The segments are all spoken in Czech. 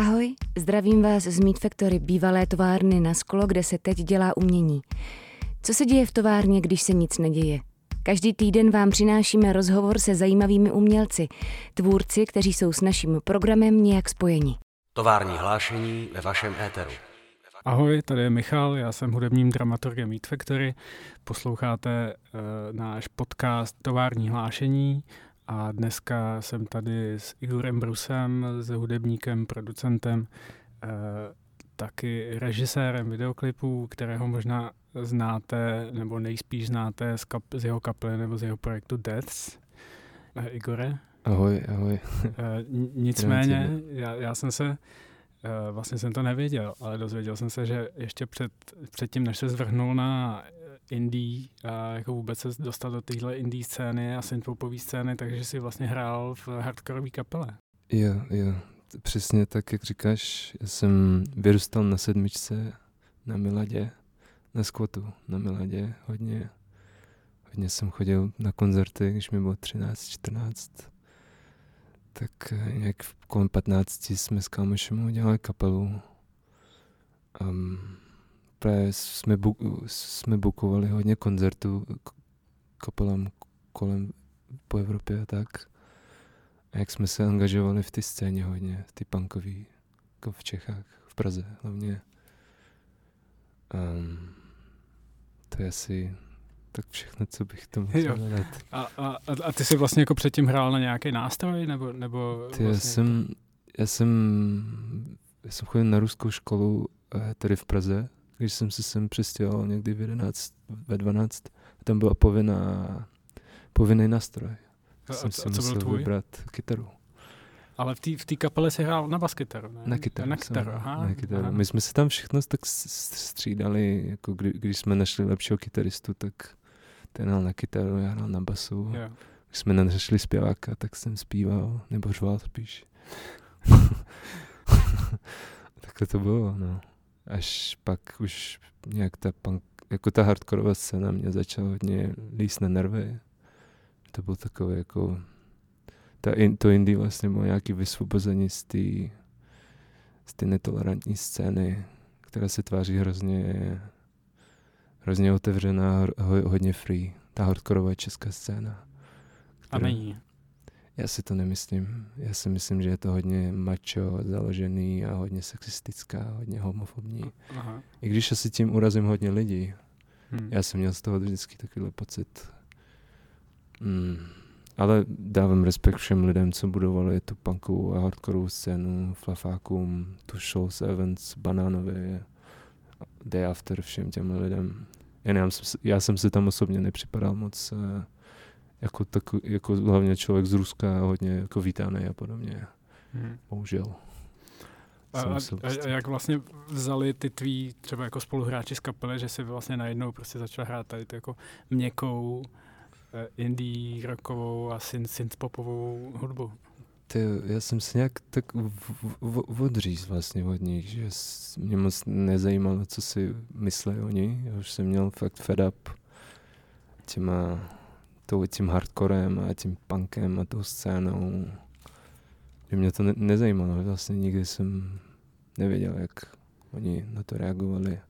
Ahoj, zdravím vás z Meat Factory, bývalé továrny na sklo, kde se teď dělá umění. Co se děje v továrně, když se nic neděje? Každý týden vám přinášíme rozhovor se zajímavými umělci, tvůrci, kteří jsou s naším programem nějak spojeni. Tovární hlášení ve vašem éteru. Ahoj, tady je Michal, já jsem hudebním dramaturgem Meat Factory. Posloucháte uh, náš podcast Tovární hlášení a dneska jsem tady s Igorem Brusem, s hudebníkem, producentem, uh, taky režisérem videoklipů, kterého možná znáte, nebo nejspíš znáte z, kap, z jeho kapely nebo z jeho projektu Deaths. Uh, Igore? Ahoj, ahoj. uh, nicméně, já, já jsem se Eh, vlastně jsem to nevěděl, ale dozvěděl jsem se, že ještě před, předtím, než se zvrhnul na indie a jako vůbec se dostal do téhle indie scény a synthpopové scény, takže si vlastně hrál v hardcoreové kapele. Jo, jo, přesně tak, jak říkáš. Já jsem vyrůstal na sedmičce na Miladě, na skvotu na Miladě hodně. Hodně jsem chodil na koncerty, když mi bylo 13, 14 tak eh, nějak kolem 15 jsme s kámošem udělali kapelu. Um, právě jsme, bu- jsme bukovali hodně koncertů kapelám kolem po Evropě a tak. A jak jsme se angažovali v té scéně hodně, v té punkové, jako v Čechách, v Praze hlavně. Um, to je asi tak všechno, co bych tomu chtěl dát. A, a, a ty jsi vlastně jako předtím hrál na nějaký nástroj, nebo, nebo ty, vlastně já jsem, já jsem, já jsem chodil na ruskou školu eh, tady v Praze, když jsem se sem přistěhoval někdy v 11, ve 12, tam byla povinná, povinný nástroj. A, jsem a, si a co musel vybrat kytaru. Ale v té v kapele se hrál na baskytaru, ne? Na kytaru. Na kytaru, aha, na kytaru. Aha. My jsme se tam všechno tak střídali, jako kdy, když jsme našli lepšího kytaristu, tak ten hrál na kytaru, já hrál na basu. Yeah. Když jsme nenašli zpěváka, tak jsem zpíval, nebo řval spíš. Takhle to bylo, no. Až pak už nějak ta punk, jako ta hardkorová scéna mě začala hodně líst na nervy. To byl takový jako, ta in, to indie vlastně bylo nějaký vysvobození z té z té netolerantní scény, která se tváří hrozně hrozně otevřená, ho, hodně free, ta hardkorová česká scéna. Která, a není. Já si to nemyslím. Já si myslím, že je to hodně macho založený a hodně sexistická, hodně homofobní. Aha. I když asi tím urazím hodně lidí. Hmm. Já jsem měl z toho vždycky takovýhle pocit. Hmm. Ale dávám respekt všem lidem, co budovali tu punkovou a hardkorovou scénu, flafákům, tu Shows Evans, Banánově, Day After, všem těm lidem. Já, nevím, já jsem si tam osobně nepřipadal moc uh, jako, tak, jako hlavně člověk z Ruska hodně jako vítaný a podobně. Hmm. Bohužel. A, a, a jak vlastně vzali ty tví třeba jako spoluhráči z kapely, že si vlastně najednou prostě začal hrát tady jako měkkou uh, indie, rockovou a synth, synth popovou hudbu? Ty, já jsem se nějak tak odříz vlastně od nich, že mě moc nezajímalo, co si myslí oni. Já už jsem měl fakt fed up těma, tou, tím hardcorem a tím punkem a tou scénou. Že mě to ne, nezajímalo, vlastně nikdy jsem nevěděl, jak oni na to reagovali.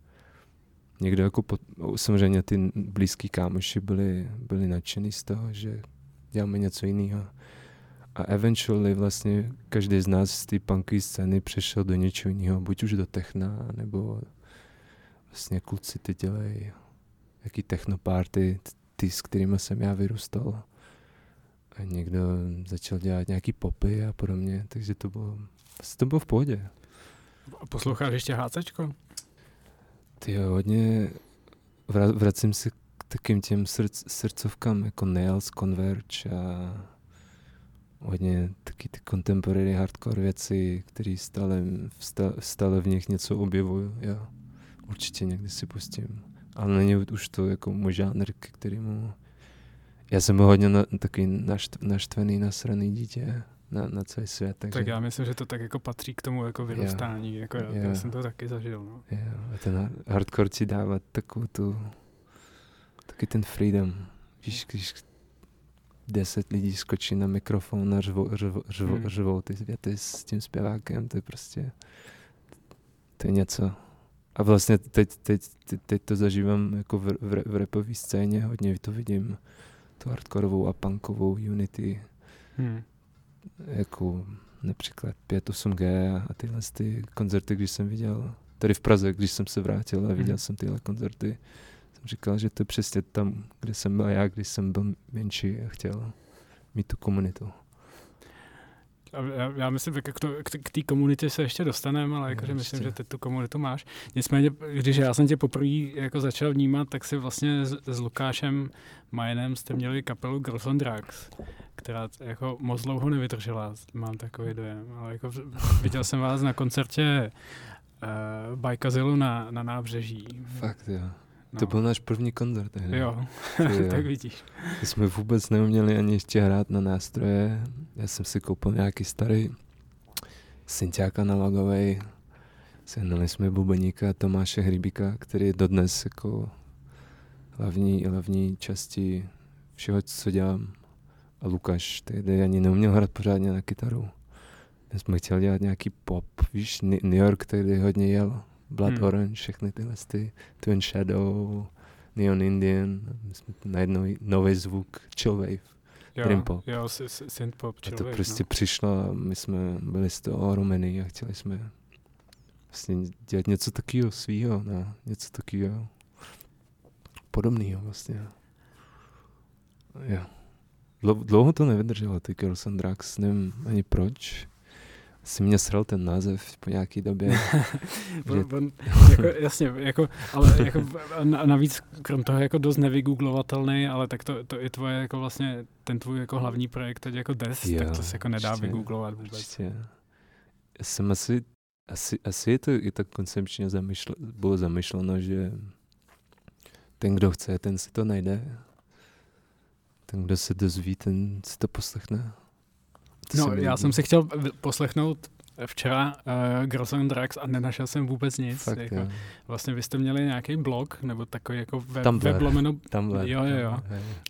Někdo jako, pod, samozřejmě ty blízký kámoši byli, byli nadšený z toho, že děláme něco jiného a eventually vlastně každý z nás z té punkové scény přešel do něčeho jiného, buď už do techna, nebo vlastně kluci ty dělají jaký technoparty, ty, s kterými jsem já vyrůstal. A někdo začal dělat nějaký popy a podobně, takže to bylo, vlastně to bylo v pohodě. Posloucháš ještě HCčko? Ty jo, hodně vracím se k takým těm srdc, srdcovkám jako Nails, Converge a hodně taky ty contemporary hardcore věci, které stále, stále v nich něco objevuju. Já určitě někdy si pustím. Ale není už to jako můj žánr, k kterému... Já jsem byl hodně na, takový naštv, naštvený, nasraný dítě na, na celý svět. Takže... Tak já myslím, že to tak jako patří k tomu jako vyrůstání. Yeah. Jako já, yeah. já jsem to taky zažil. No. Yeah. A ten hardcore ti dává takovou tu, taky ten freedom. Víš, když deset lidí skočí na mikrofon a řvou, řvou, řvou, Hmm. řvou ty věty s tím zpěvákem, to je prostě, to je něco. A vlastně teď, teď, teď, teď to zažívám jako v, v, v rapové scéně, hodně to vidím, tu hardkorovou a punkovou unity, Hmm. jako například 5-8G a tyhle ty koncerty, když jsem viděl, tady v Praze, když jsem se vrátil a viděl Mhm. jsem tyhle koncerty, jsem říkal, že to je přesně tam, kde jsem byl já, když jsem byl menší a chtěl mít tu komunitu. A Já, já myslím, že k, té komunitě se ještě dostaneme, ale jakože myslím, určitě. že ty tu komunitu máš. Nicméně, když já jsem tě poprvé jako začal vnímat, tak si vlastně s, s Lukášem Majenem jste měli kapelu Girls on Drugs, která jako moc dlouho nevydržela, mám takový dojem. Ale jako viděl jsem vás na koncertě uh, Bajkazilu na, na nábřeží. Fakt jo. No. To byl náš první koncert. tehdy. Jo, tak vidíš. My jsme vůbec neuměli ani ještě hrát na nástroje. Já jsem si koupil nějaký starý synťák analogový. Sehnali jsme bubeníka Tomáše Hrybíka, který je dodnes jako hlavní, hlavní části všeho, co dělám. A Lukáš tehdy ani neuměl hrát pořádně na kytaru. My jsme chtěli dělat nějaký pop, víš, New York tehdy hodně jel. Blood Hmm. Orange, všechny tyhle ty, Twin Shadow, Neon Indian, my jsme najednou nový zvuk, chill wave. Jo, Dream pop. Jo, sy- sy- synth pop, A to prostě no. přišlo a my jsme byli z toho ohromený a chtěli jsme vlastně dělat něco takového svýho, no, něco takového podobného vlastně. Jo. Dlou- Dlouho to nevydrželo, ty Girls and Drugs, nevím ani proč. Si mě sral ten název po nějaký době. Že- on, jako, jasně, jako, ale jako, navíc krom toho jako dost nevygooglovatelný, ale tak to, to je tvoje jako vlastně ten tvůj jako hlavní projekt teď jako Des, Jo, tak to se jako nedá určitě, vygooglovat vůbec. Určitě. Já jsem asi, asi, asi je to, je to koncepčně zamýšle, bylo zamýšleno, že ten, kdo chce, ten si to najde. Ten, kdo se dozví, ten si to poslechne. To No, se já jsem si chtěl poslechnout včera uh, Girls and Drugs a nenašel jsem vůbec nic. Fakt, jako, vlastně vy jste měli nějaký blog, nebo takový jako web, Tumblr. web lomeno, Tamhle. Jo, jo, jo.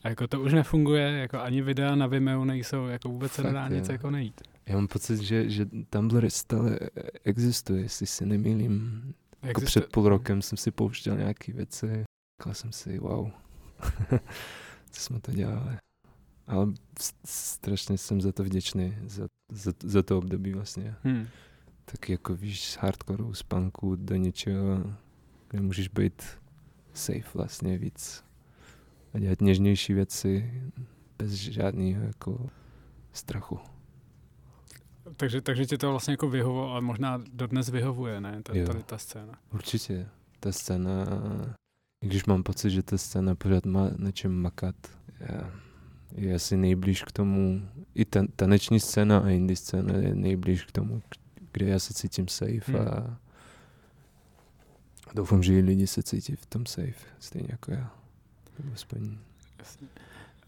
a jako to už nefunguje, jako ani videa na Vimeo nejsou, jako vůbec se Fakt, nedá nic jo. jako najít. Já mám pocit, že, že Tumblr stále existuje, jestli se nemýlím. Jako Existuje- před půl rokem jsem si pouštěl nějaké věci. Říkal jsem si, wow, co jsme to dělali. Ale strašně jsem za to vděčný, za, za, za to období vlastně. Hmm. Tak jako víš, z hardcoreu, z punku do něčeho, kde můžeš být safe vlastně víc. A dělat něžnější věci bez žádného jako strachu. Takže, takže ti to vlastně jako vyhovovalo, ale možná dodnes vyhovuje, ne, ta, Jo. tady ta scéna. Určitě. Ta scéna, i když mám pocit, že ta scéna pořád má na čem makat, je, je asi nejblíž k tomu, i ta, taneční scéna a indie scéna je nejblíž k tomu, kde já se cítím safe Hmm. a doufám, že i lidi se cítí v tom safe, stejně jako já. Aspoň Jasně.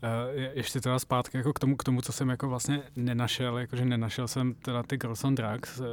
Uh, ještě teda zpátky jako k tomu, k tomu, co jsem jako vlastně nenašel, jakože nenašel jsem teda ty Girls on Drugs, uh,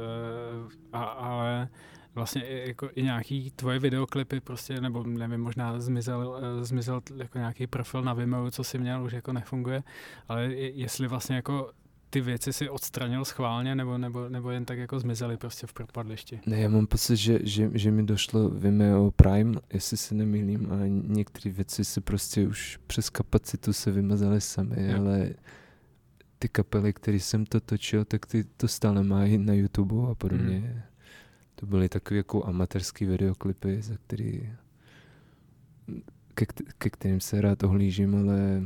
a, ale vlastně i, jako i nějaký tvoje videoklipy prostě, nebo nevím, možná zmizel, uh, zmizel jako nějaký profil na Vimeo, co si měl, už jako nefunguje, ale je- jestli vlastně jako ty věci si odstranil schválně, nebo, nebo, nebo jen tak jako zmizely prostě v propadlišti. Ne, já mám pocit, že, že, že mi došlo Vimeo Prime, jestli se nemýlím, a některé věci se prostě už přes kapacitu se vymazaly sami, Jo. ale ty kapely, které jsem to točil, tak ty to stále mají na YouTube a podobně. To byly takové jako amatérské videoklipy, za který, ke, ke kterým se rád ohlížím, ale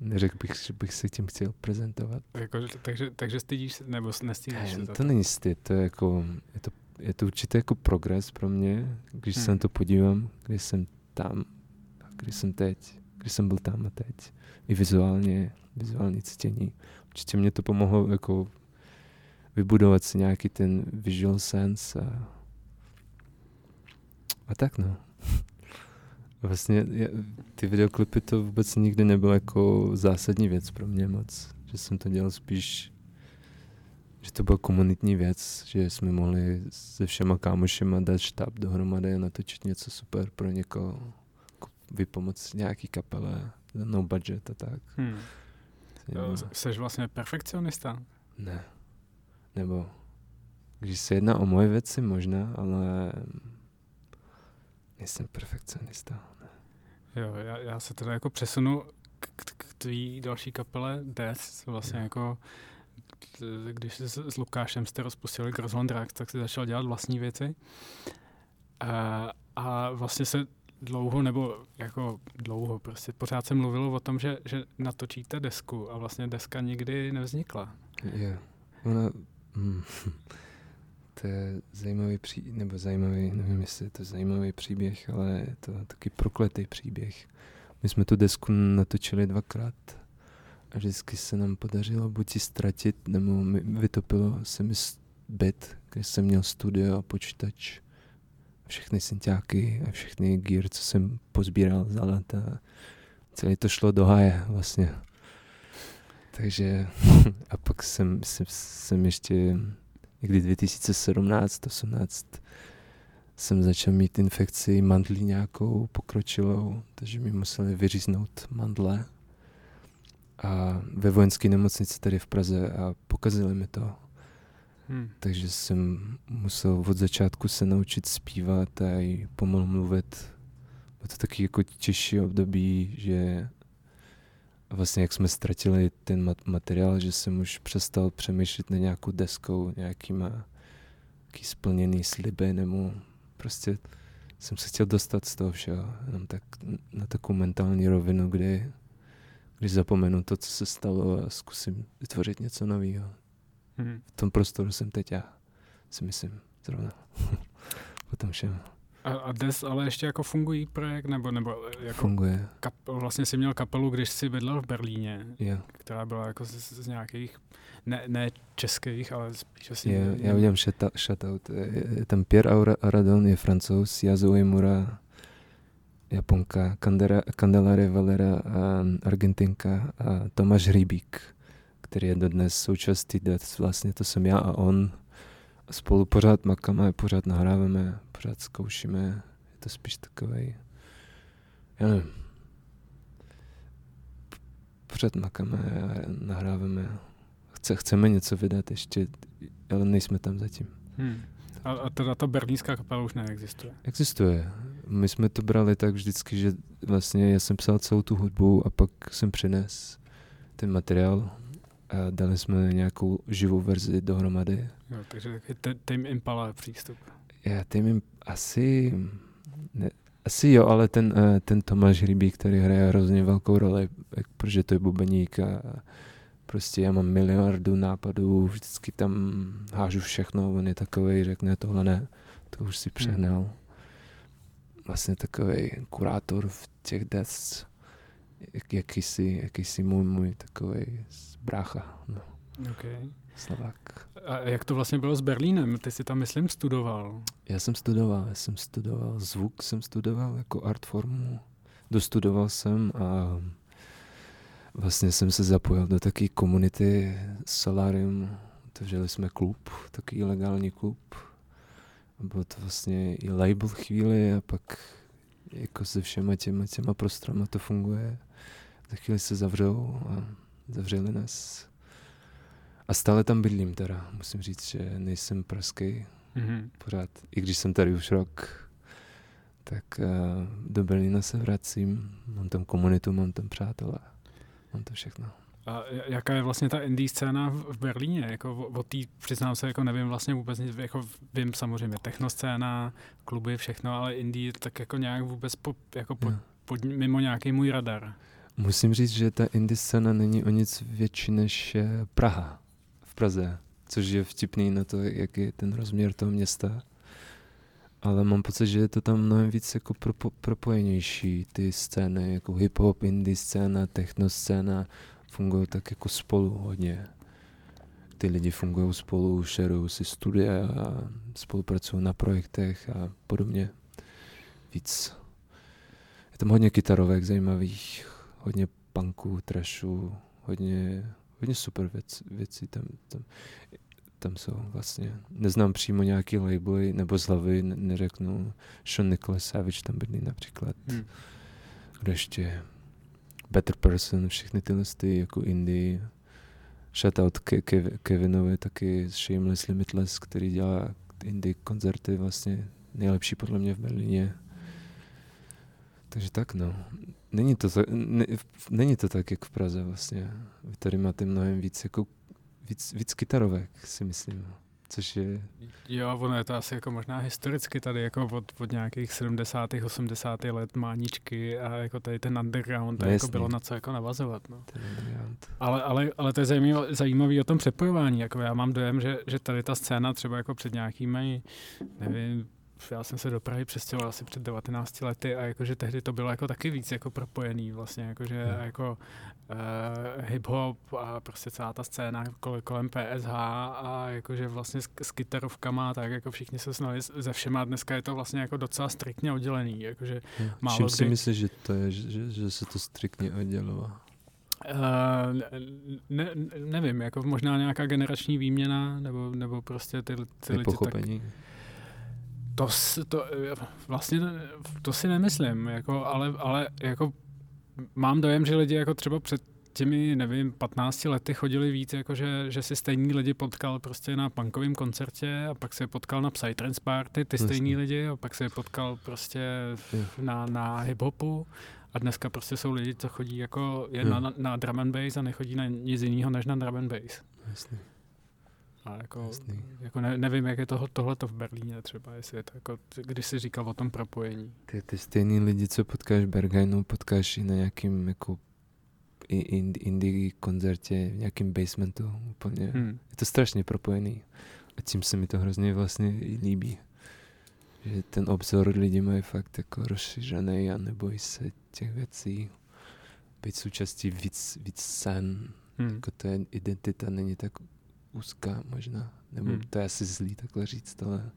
neřekl bych, že bych se tím chtěl prezentovat. Jako, že- takže, takže stydíš se, nebo nestydíš se to? to není styd, to je jako, je to, je to určitě jako progres pro mě, když Hmm. se na to podívám, když jsem tam, a když jsem teď, když jsem byl tam a teď. I vizuálně, vizuální cítění. Určitě mě to pomohlo jako vybudovat si nějaký ten visual sense a, a tak no. Vlastně ty videoklipy to vůbec nikdy nebylo jako zásadní věc pro mě moc. Že jsem to dělal spíš že to byla komunitní věc, že jsme mohli se všema kámošema dát štáb dohromady a natočit něco super pro někoho, jako vypomoc nějaký kapele, no budget a tak. Hmm. Jsi vlastně perfekcionista? Ne. Nebo když se jedná o moje věci, možná, ale nejsem perfekcionista. Ne. Jo, já, já se teda jako přesunu k, k, k tvý další kapele Death, vlastně jako když s, s Lukášem jste rozpustili Grossland Drugs, tak si začal dělat vlastní věci. A, a vlastně se dlouho, nebo jako dlouho, prostě pořád se mluvilo o tom, že, že natočíte desku a vlastně deska nikdy nevznikla. Je. Ona, hm, to je zajímavý pří, nebo zajímavý, nevím, jestli je to zajímavý příběh, ale je to taky prokletý příběh. My jsme tu desku natočili dvakrát a vždycky se nám podařilo buď ji ztratit, nebo mi vytopilo se mi byt, kde jsem měl studio a počítač, všechny synťáky a všechny gear, co jsem pozbíral za léta. Celé to šlo do háje vlastně. Takže a pak jsem, jsem, jsem ještě někdy 2017, 18 jsem začal mít infekci mandlí nějakou pokročilou, takže mi museli vyříznout mandle a ve vojenské nemocnici tady v Praze a pokazili mi to. Hm. Takže jsem musel od začátku se naučit zpívat a i pomalu mluvit. Bylo to taky jako těžší období, že vlastně jak jsme ztratili ten mat- materiál, že jsem už přestal přemýšlet na nějakou deskou, nějakýma jaký splněný sliby, nebo prostě jsem se chtěl dostat z toho všeho, jenom tak na takovou mentální rovinu, kdy když zapomenu to, co se stalo a zkusím vytvořit něco nového Hm. v tom prostoru jsem teď já, si myslím, zrovna. po tom všem A, a Des ale ještě jako fungují projekt, nebo, nebo jako funguje. kap, vlastně si měl kapelu, když jsi bydlel v Berlíně, Jo. která byla jako z, z nějakých, ne, ne českých, ale spíš asi... Je, já udělám shoutout. tam Pierre Aura- Aradon, je francouz, Yazu Imura, Japonka, Candela, Candelare Valera, a Argentinka a Tomáš Hříbík, který je dodnes součástí Death. Vlastně to jsem já a on. Spolu pořád makáme, pořád nahráváme, pořád zkoušíme. Je to spíš takový, já nevím, pořád makáme a nahráváme. Chce, chceme něco vydat ještě, ale nejsme tam zatím. Hmm. A, a teda ta berlínská kapela už neexistuje. Existuje. My jsme to brali tak vždycky, že vlastně já jsem psal celou tu hudbu a pak jsem přines ten materiál a dali jsme nějakou živou verzi dohromady. Jo, takže taky Tame Impala přístup. Já jim asi, ne, asi jo, ale ten, eh, ten Tomáš Hřibík, který hraje hrozně velkou roli, protože to je bubeník a prostě já mám miliardu nápadů, vždycky tam hážu všechno, on je takový, řekne tohle ne, to už si přehnal. Vlastně takový kurátor v těch deaths, jak, jakýsi, jakýsi můj, můj takový brácha, no, Okay. Slovák. A jak to vlastně bylo s Berlínem? Ty jsi tam, myslím, studoval. Já jsem studoval, já jsem studoval zvuk, jsem studoval jako artformu. Dostudoval jsem a vlastně jsem se zapojil do takové komunity Solarium. Otevřeli jsme klub, takový legální klub. A Byl to vlastně i label chvíli a pak jako se všema těma, těma prostorama to funguje. Za chvíli se zavřou a zavřeli nás. A stále tam bydlím teda, musím říct, že nejsem pražský, Mhm. pořád, i když jsem tady už rok, tak uh, do Berlína se vracím, mám tam komunitu, mám tam přátelé, mám to všechno. A jaká je vlastně ta indie scéna v Berlíně? Jako o, o té, přiznám se, jako nevím vlastně vůbec nic, jako vím samozřejmě technoscéna, kluby, všechno, ale indie tak jako nějak vůbec po, jako Jo. pod, mimo nějaký můj radar. Musím říct, že ta indie scéna není o nic větší než eh, Praha v Praze, což je vtipný na to, jaký je ten rozměr toho města. Ale mám pocit, že je to tam mnohem víc jako propo, propojenější, ty scény, jako hip-hop, indie scéna, techno scéna, fungují tak jako spolu hodně. Ty lidi fungují spolu, šerují si studia a spolupracují na projektech a podobně. Víc. Je tam hodně kytarovek zajímavých, hodně punků, trashu, hodně, hodně super věc, věcí tam, tam, tam jsou vlastně. Neznám přímo nějaký labely, nebo z hlavy ne- neřeknu. Sean Nicholas Savage tam bydlí například. Hm. Kdo ještě? Better Person, všechny tyhle ty jako indie. Shoutout ke, ke, Kevinovi, taky Shameless Limitless, který dělá indie koncerty vlastně nejlepší podle mě v Berlíně. Takže tak no. Není to, tak, ne, není to tak, jak v Praze vlastně. Vy tady máte mnohem víc, jako, víc, víc kytarovek, si myslím což je... Jo, ono je to asi jako možná historicky tady jako od, od nějakých 70. 80. let máničky a jako tady ten underground, to no, jako bylo na co jako navazovat. No. Ale, ale, ale to je zajímavý, zajímavý o tom přepojování, jako já mám dojem, že, že tady ta scéna třeba jako před nějakými, nevím, já jsem se do Prahy přestěhoval asi před 19 lety a jakože tehdy to bylo jako taky víc jako propojený vlastně, jakože hmm. jako uh, hip-hop a prostě celá ta scéna kolem, kolem PSH a jakože vlastně s, s kytarovkama tak jako všichni se snali ze všema dneska je to vlastně jako docela striktně oddělený, jakože hmm. málo Čím kdy... si myslíš, že to je, že, že se to striktně oddělovalo? Uh, ne, nevím, jako možná nějaká generační výměna, nebo, nebo prostě ty, ty lidi tak... To, to, vlastně to si nemyslím, jako, ale, ale jako mám dojem, že lidi jako třeba před těmi, nevím, 15 lety chodili víc, jako že, že si stejní lidi potkal prostě na punkovém koncertě a pak se potkal na Psytrance Party, ty stejní lidi a pak se potkal prostě na, na hip-hopu a dneska prostě jsou lidi, co chodí jako jen na, na drum and bass a nechodí na nic jiného než na drum and bass. Jasně. A jako, jako ne, nevím, jak je toho, tohleto v Berlíně třeba, jestli je to jako, když jsi říkal o tom propojení. Ty, ty stejný lidi, co potkáš v Berghainu, potkáš i na nějakým jako indie koncertě, v nějakým basementu úplně. Hmm. Je to strašně propojený. A tím se mi to hrozně vlastně líbí. Že ten obzor lidi mají fakt jako rozšířený a nebojí se těch věcí. Být součástí víc, víc sen. Hmm. Jako to je identita není tak úzká možná. Nebo hmm. to je asi zlý takhle říct, ale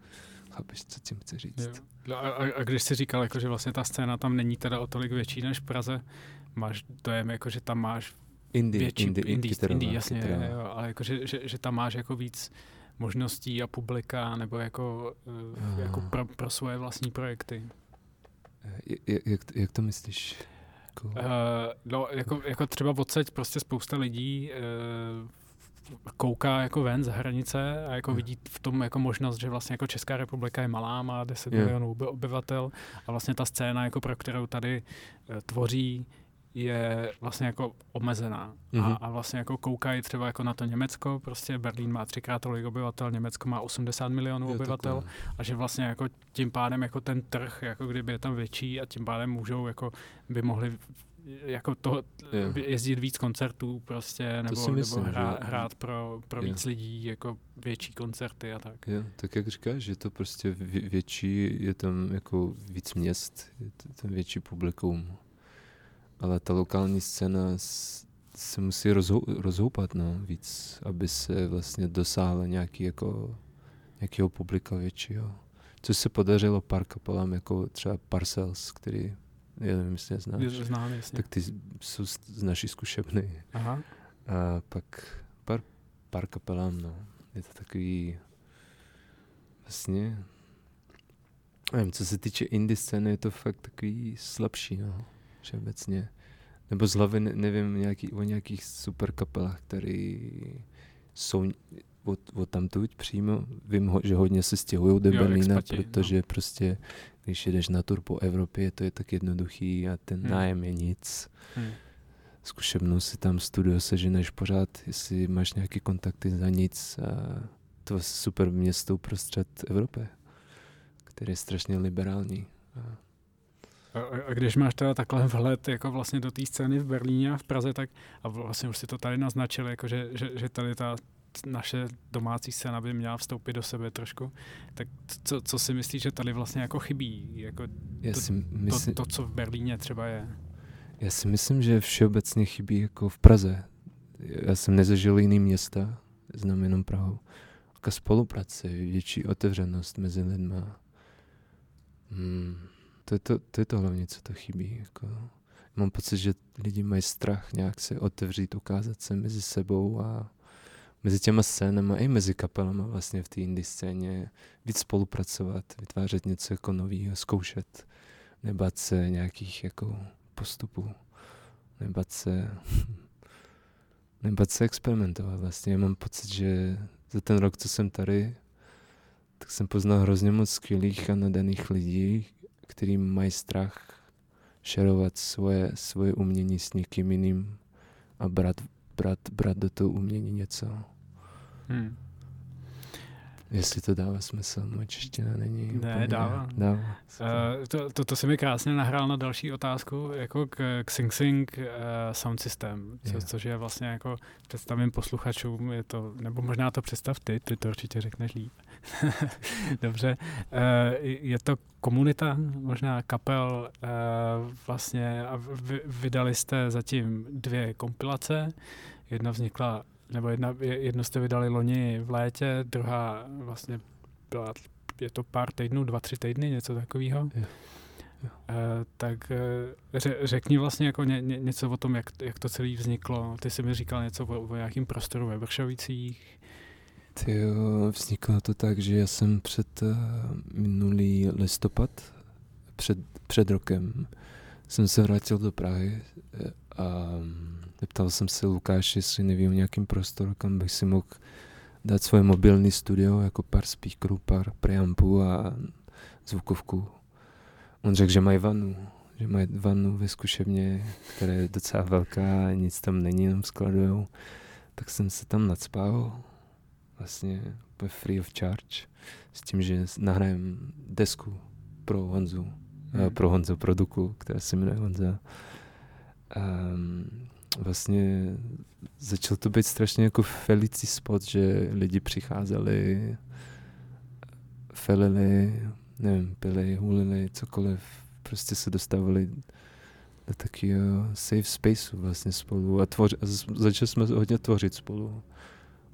chápeš, co tím chci říct. No a, a, a když jsi říkal, jako, že vlastně ta scéna tam není teda o tolik větší než v Praze, máš dojem, jako, že tam máš indie, větší, indie, indie, indie, indie jasně, jo, ale jako, že, že, že, tam máš jako víc možností a publika, nebo jako, uh, jako pro, pro svoje vlastní projekty. Jak, jak, jak to myslíš? Jako... Uh, no, jako, jako třeba odsaď prostě spousta lidí uh, kouká jako ven z hranice a jako vidí v tom jako možnost, že vlastně jako Česká republika je malá, má 10 yeah. milionů obyvatel a vlastně ta scéna, jako pro kterou tady e, tvoří, je vlastně jako omezená. Mm-hmm. A, mhm. a vlastně jako koukají třeba jako na to Německo, prostě Berlín má třikrát tolik obyvatel, Německo má 80 milionů je obyvatel takové. a že vlastně jako tím pádem jako ten trh, jako kdyby je tam větší a tím pádem můžou jako by mohli jako to, yeah. jezdit víc koncertů prostě, nebo, myslím, nebo hrát, že... hrát pro, pro víc lidí, jako větší koncerty a tak. Jo, tak jak říkáš, je to prostě větší, je tam jako víc měst, je tam větší publikum. Ale ta lokální scéna se musí rozhou, rozhoupat no, víc, aby se vlastně dosáhla nějaký jako, nějakého publika většího. Což se podařilo pár kapelám, jako třeba Parcels, který já nevím, jestli je znáš. Znám, jasně. Tak ty jsou z, z naší zkušebny. Aha. A pak pár, pár kapelám, no. Je to takový vlastně nevím, co se týče indie scény, je to fakt takový slabší, no, všeobecně. Nebo z hlavy nevím nějaký, o nějakých super kapelách, které jsou od, od tamtud přímo. Vím, že hodně se stěhují do Berlína, no. protože no. prostě když jedeš na tur po Evropě, to je tak jednoduchý a ten hmm. nájem je nic. Hmm. Zkušebnou si tam studio seženeš pořád, jestli máš nějaké kontakty za nic. A to je super město uprostřed Evropy, které je strašně liberální. A a, a když máš teda takhle vhled jako vlastně do té scény v Berlíně a v Praze, tak a vlastně už si to tady naznačil, jako že, že, že tady ta naše domácí scéna by měla vstoupit do sebe trošku, tak co, co si myslíš, že tady vlastně jako chybí? Jako Já to, si myslím, to, to, co v Berlíně třeba je? Já si myslím, že všeobecně chybí jako v Praze. Já jsem nezažil jiný města, znám jenom Prahu. Taká spolupráce, větší otevřenost mezi lidmi. Hmm. To, je to, to je to hlavně, co to chybí. Jako. Mám pocit, že lidi mají strach nějak se otevřít, ukázat se mezi sebou a mezi těma scénama i mezi kapelama vlastně v té indie scéně víc spolupracovat, vytvářet něco jako nového, zkoušet, nebát se nějakých jako postupů. nebát se, nebát se experimentovat. Vlastně já mám pocit, že za ten rok, co jsem tady, tak jsem poznal hrozně moc skvělých a nadaných lidí, kteří mají strach šerovat svoje, svoje umění s někým jiným a brát, brát, brát do toho umění něco. Hmm. Jestli to dává smysl, moje čeština není Ne, úplně, dává. dává. Uh, to, to, to se mi krásně nahrál na další otázku, jako k, k Sing Sing uh, Sound System, co, yeah. což je vlastně jako, představím posluchačům, je to, nebo možná to představ ty, ty to určitě řekneš líp. Dobře. Uh, je to komunita, možná kapel, uh, vlastně a vydali jste zatím dvě kompilace, jedna vznikla nebo jedna, jedno jste vydali loni v létě, druhá vlastně byla, je to pár týdnů, dva, tři týdny, něco takového. Je. Uh, tak uh, ře, řekni vlastně jako ně, ně, něco o tom, jak, jak to celé vzniklo. Ty jsi mi říkal něco o, o nějakým prostoru ve Vršovicích. Ty jo, vzniklo to tak, že já jsem před uh, minulý listopad, před, před rokem, jsem se vrátil do Prahy a Zeptal jsem se Lukáše, jestli neví o nějakým prostoru, kam bych si mohl dát svoje mobilní studio, jako pár speakerů, pár preampů a zvukovku. On řekl, že mají vanu, že mají vanu ve zkušebně, která je docela velká, nic tam není, jenom skladujou. Tak jsem se tam nadspal, vlastně free of charge, s tím, že nahrajem desku pro Honzu, hmm. pro Honzu produku, která se jmenuje Honza. Um, vlastně začal to být strašně jako felicí spot, že lidi přicházeli, felili, nevím, pili, hulili, cokoliv, prostě se dostávali do takového safe spaceu vlastně spolu a, tvoři, a začali jsme hodně tvořit spolu.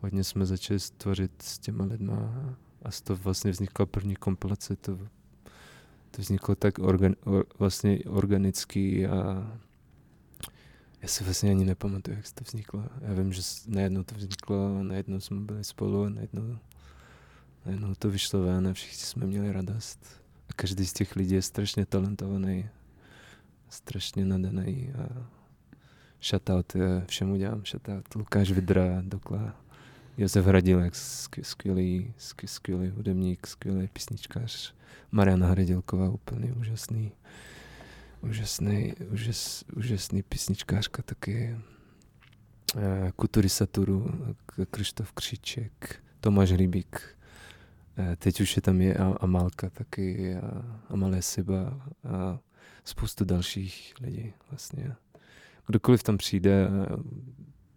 Hodně jsme začali tvořit s těma lidma a z toho vlastně vznikla první kompilace, to, to vzniklo tak organ, or, vlastně organický a já si vlastně ani nepamatuju, jak to vzniklo. Já vím, že najednou to vzniklo, najednou jsme byli spolu, najednou, najednou to vyšlo ven a všichni jsme měli radost. A každý z těch lidí je strašně talentovaný, strašně nadaný a shoutout všemu dělám, shoutout Lukáš Vidra, Dokla, Josef Hradilek, skvělý, skvělý hudebník, skvělý písničkář, Mariana Hradilková, úplně úžasný úžasný, úžas, úžasný písničkářka taky. Uh, Kutury Saturu, Krištof Kříček, Tomáš Rybík. Uh, teď už je tam je Amálka taky, a Amalie Siba a spoustu dalších lidí vlastně. Kdokoliv tam přijde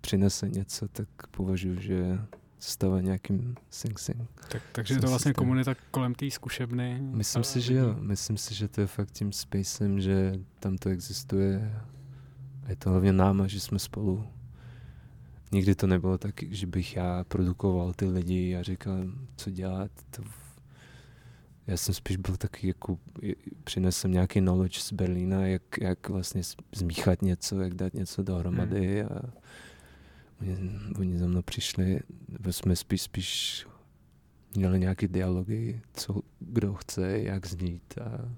přinese něco, tak považuji, že stává nějakým Sing Sing. Tak, takže je to vlastně systém. komunita kolem té zkušebny? Myslím si, že jo. Myslím si, že to je fakt tím spacem, že tam to existuje a je to hlavně náma, že jsme spolu. Nikdy to nebylo tak, že bych já produkoval ty lidi a říkal, co dělat. To já jsem spíš byl taky, jako přinesl nějaký knowledge z Berlína, jak, jak vlastně zmíchat něco, jak dát něco dohromady hmm. a Oni, oni za mnou přišli, jsme spíš, spíš měli nějaké dialogy, co kdo chce, jak znít a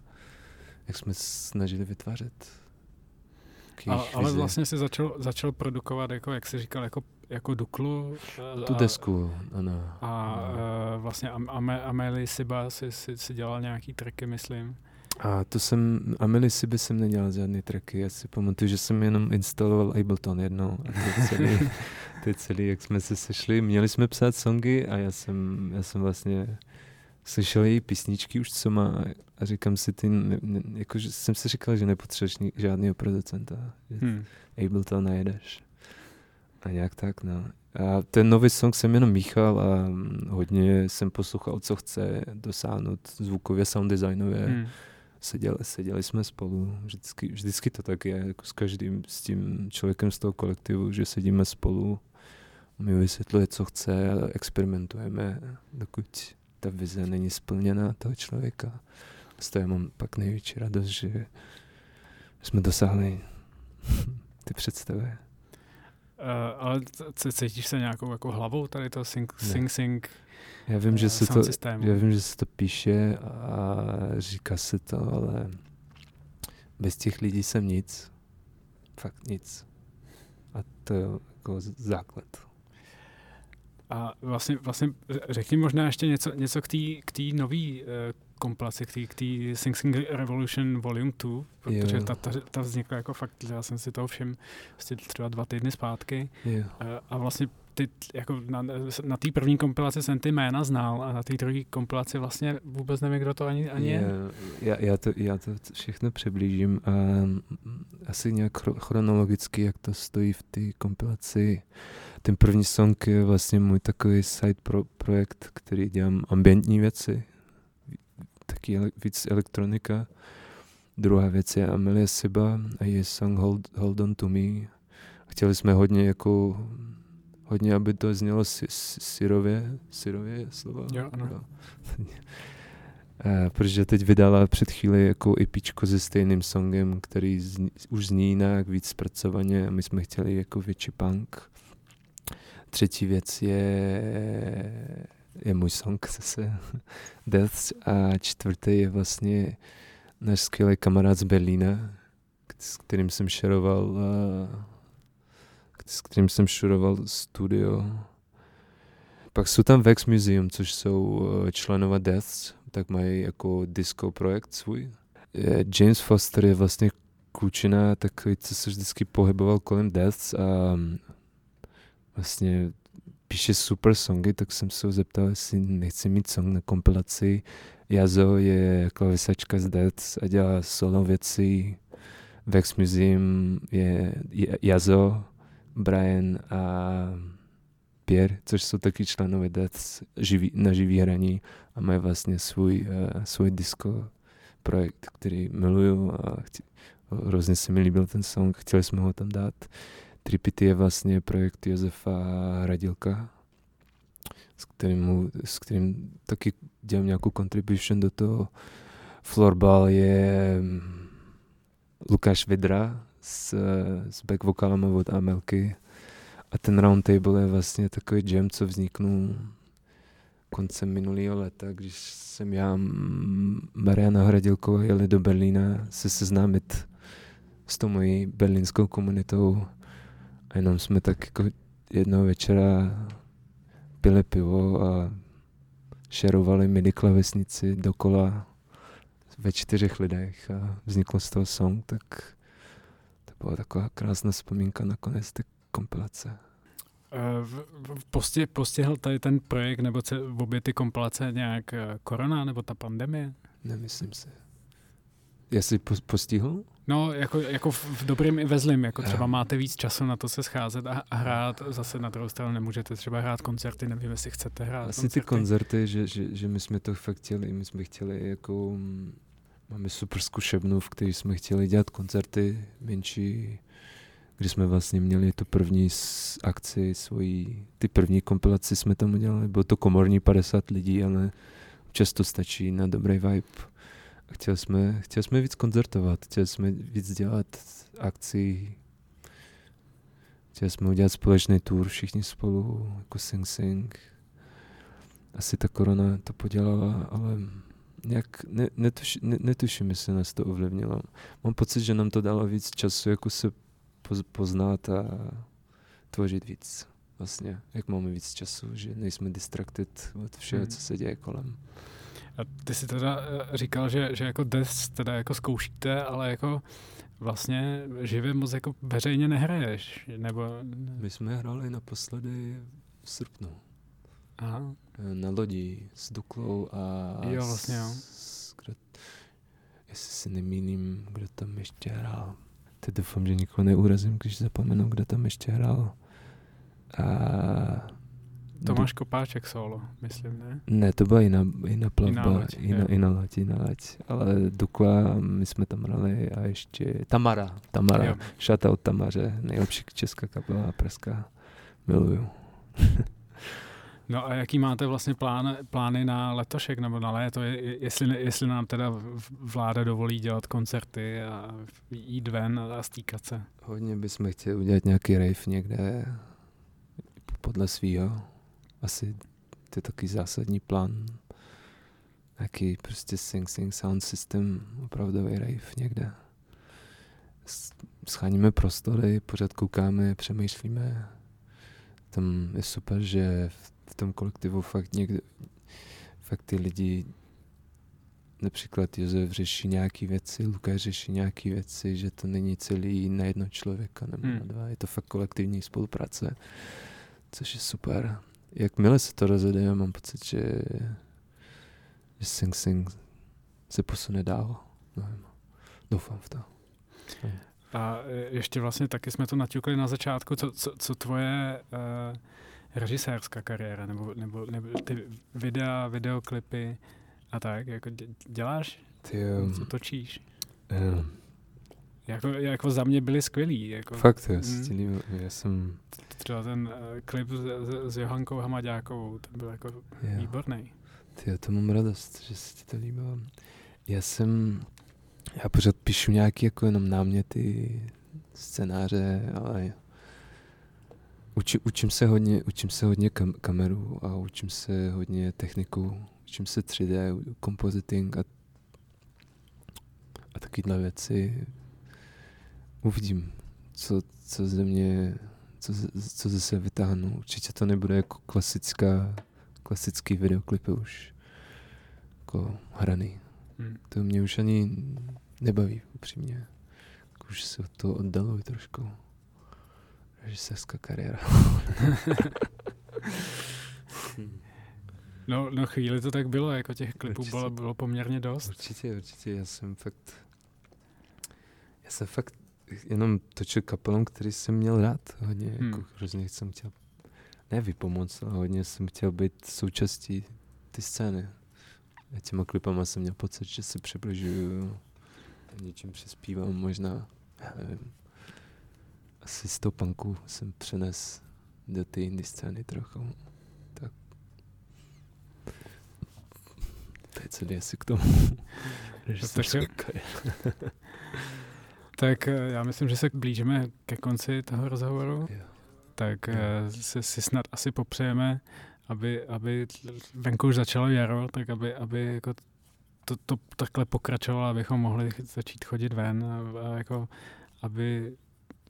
jak jsme snažili vytvářet. A, ale vlastně si začal, začal produkovat, jako, jak jsi říkal, jako, jako Duklu. Tu desku, ano. A ano. Uh, vlastně Amelie Siba si, si, si dělal nějaký tracky, myslím. A to jsem, Amelie si by jsem nedělal žádný tracky, já si pamatuju, že jsem jenom instaloval Ableton jednou a to celý, to celý, jak jsme se sešli, měli jsme psát songy a já jsem, já jsem vlastně slyšel její písničky už, co má a říkám si, ty, ne, ne, jako, že jsem si říkal, že nepotřebuješ žádného producenta, hmm. Ableton najedeš. A nějak tak, no. A ten nový song jsem jenom míchal a hodně jsem poslouchal, co chce dosáhnout zvukově, sound designově. Hmm seděli, seděli jsme spolu, vždycky, vždycky to tak je, jako s každým, s tím člověkem z toho kolektivu, že sedíme spolu, mi vysvětluje, co chce a experimentujeme, dokud ta vize není splněna toho člověka. Z toho já mám pak největší radost, že jsme dosáhli ty představy. Uh, ale cítíš se nějakou jako hlavou tady to sing, sing, sing já vím, že se to, já vím, že se to píše a říká se to, ale bez těch lidí jsem nic. fakt nic. A to je jako základ. A vlastně, vlastně řekni možná ještě něco, něco k té k nový uh, kompilaci, k té Sing Sing Revolution Volume 2, protože ta, ta, ta vznikla jako fakt, já jsem si toho všim vlastně třeba dva týdny zpátky. Jo. Uh, a vlastně ty, jako na, na té první kompilaci jsem ty jména znal a na té druhé kompilaci vlastně vůbec nevím, kdo to ani, ani je. Já, já, to, já to všechno přiblížím a asi nějak chronologicky, jak to stojí v té kompilaci. Ten první song je vlastně můj takový side pro, projekt, který dělám ambientní věci, taky víc elektronika. Druhá věc je Amelia Siba a její song Hold, Hold On To Me. Chtěli jsme hodně jako hodně, aby to znělo si, syrově, syrově slova. Jo, ano. Jo. A, protože teď vydala před chvíli jako epičko se stejným songem, který zní, už zní jinak, víc zpracovaně a my jsme chtěli jako větší punk. Třetí věc je, je můj song zase, Deaths a čtvrtý je vlastně náš skvělý kamarád z Berlína, s kterým jsem šeroval uh, s kterým jsem šuroval studio. Pak jsou tam Vex Museum, což jsou eh, členové Deaths, tak mají jako disco projekt svůj. James Foster je vlastně klučina takový, co se vždycky pohyboval kolem Deaths a mm, vlastně píše super songy, tak jsem se ho zeptal, jestli nechci mít song na kompilaci. Jazo je klavisačka z Deaths a dělá solo věci. Vex Museum je Jazo, Brian a Pierre, což jsou taky členové Death živý, na živý hraní a mají vlastně svůj, uh, svůj disco projekt, který miluju a chci, hrozně se mi líbil ten song, chtěli jsme ho tam dát. Tripity je vlastně projekt Josefa Radilka, s kterým, s kterým taky dělám nějakou contribution do toho. Florbal je mm, Lukáš Vidra, s, s back vokalama od Amelky. A ten roundtable je vlastně takový jam, co vzniknul koncem minulého leta, když jsem já Mariana Hradilková jeli do Berlína se seznámit s tou mojí berlínskou komunitou a jenom jsme tak jako jednoho večera pili pivo a šerovali midi klavesnici dokola ve čtyřech lidech a vznikl z toho song, tak byla taková krásná vzpomínka na konec té kompilace. Eh, posti, postihl tady ten projekt nebo ce, v obě ty kompilace nějak eh, korona nebo ta pandemie? Nemyslím si. Jestli postihl? No, jako, jako v dobrým i ve zlým, jako třeba máte víc času na to se scházet a, a hrát, zase na druhou stranu nemůžete třeba hrát koncerty, nevím, jestli chcete hrát Asi koncerty. ty koncerty, že, že, že my jsme to fakt chtěli, my jsme chtěli jako mm, Máme super zkušebnu, v které jsme chtěli dělat koncerty menší, kdy jsme vlastně měli tu první akci svojí, ty první kompilaci jsme tam udělali, bylo to komorní 50 lidí, ale často stačí na dobrý vibe. A chtěli jsme, chtěli jsme víc koncertovat, chtěli jsme víc dělat akcí, chtěli jsme udělat společný tour všichni spolu, jako Sing Sing. Asi ta korona to podělala, ale nějak ne, netuš, ne, netuším, jestli nás to ovlivnilo. Mám pocit, že nám to dalo víc času, jako se poz, poznat a tvořit víc. Vlastně, jak máme víc času, že nejsme distracted od všeho, hmm. co se děje kolem. A ty jsi teda eh, říkal, že, že jako des teda jako zkoušíte, ale jako vlastně živě moc jako veřejně nehraješ, nebo... My jsme hráli naposledy v srpnu. Aha. Eh, na lodi s Duklou a jo, vlastně, jo. S, kdo, jestli si nemýlím, kdo tam ještě hrál. Teď doufám, že nikoho neurazím, když zapomenu, kdo tam ještě hrál. A Tomáš Kopáček solo, myslím, ne? Ne, to byla jiná, jiná plavba, jiná loď, jiná, jiná loď, jiná loď. Ale Dukla, my jsme tam hrali a ještě Tamara, Tamara, jo. shoutout Tamaře, nejlepší česká kapela pražská, miluju. No a jaký máte vlastně plán, plány na letošek nebo na léto, jestli, jestli nám teda vláda dovolí dělat koncerty a jít ven a stýkat se? Hodně bychom chtěli udělat nějaký rave někde podle svýho. Asi to je takový zásadní plán. Jaký prostě Sing Sing Sound System, opravdový rave někde. scháníme prostory, pořád koukáme, přemýšlíme. Tam je super, že v tom kolektivu fakt někde, fakt ty lidi například Josef řeší nějaké věci, Lukáš řeší nějaké věci, že to není celý na jedno člověka nebo hmm. na dva. Je to fakt kolektivní spolupráce, což je super. Jakmile se to rozjede, já mám pocit, že, že Sing Sing se posune dál. Nevím. Doufám v to. A ještě vlastně taky jsme to naťukli na začátku, co, co, co tvoje uh, režisérská kariéra, nebo, nebo, nebo ty videa, videoklipy, a tak, jako děláš? Ty, um, Co točíš? Um, jako, jako za mě byli skvělí. Jako, Fakt, já, mm. já jsem... Třeba ten uh, klip s, s, Johankou Hamaďákovou, ten byl jako yeah. výborný. Ty, já to mám radost, že se ti to líbilo. Já jsem, já pořád píšu nějaký jako jenom náměty, scénáře, ale uči, učím se hodně, učím se hodně kam, kameru a učím se hodně techniku učím se 3D, compositing a, a takovéhle věci. Uvidím, co, co ze mě, co, co zase vytáhnu. Určitě to nebude jako klasická, klasický videoklipy už jako hraný. Hmm. To mě už ani nebaví, upřímně. Už se od toho oddaluji trošku. Režisérská kariéra. No, no chvíli to tak bylo, jako těch klipů bylo, bylo poměrně dost. Určitě, určitě, já jsem fakt, já jsem fakt jenom točil kapelom, který jsem měl rád hodně, hmm. jako hrozně jsem chtěl, ne vypomoc, ale hodně jsem chtěl být součástí ty scény. A těma klipama jsem měl pocit, že se přibližuju, něčím přispívám možná, já nevím, asi z toho punku jsem přenes do té indie scény trochu. Teď se asi k tomu. tak eh, já myslím, že se blížíme ke konci toho rozhovoru. Yeah. Tak yeah. Si, si snad asi popřejeme, aby, aby venku už začalo jaro, tak aby, aby jako to, to takhle pokračovalo, abychom mohli začít chodit ven a, a jako, aby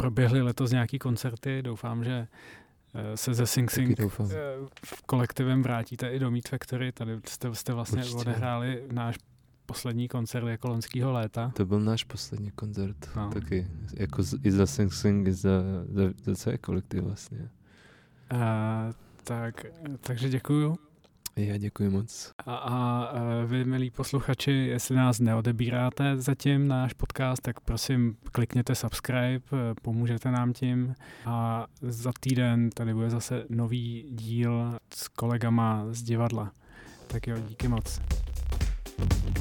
proběhly letos nějaký koncerty. Doufám, že Eh, se ze Sing Sing eh, v kolektivem vrátíte i do Meat Factory. Tady jste, jste vlastně Určitě. odehráli náš poslední koncert jako loňského léta. To byl náš poslední koncert no. taky. Jako z, i za Sing Sing, i za, za, za celý kolektiv vlastně. Uh, tak, takže děkuju. Já děkuji moc. A, a vy, milí posluchači, jestli nás neodebíráte zatím náš podcast, tak prosím klikněte subscribe, pomůžete nám tím. A za týden tady bude zase nový díl s kolegama z divadla. Tak jo, díky moc. thank you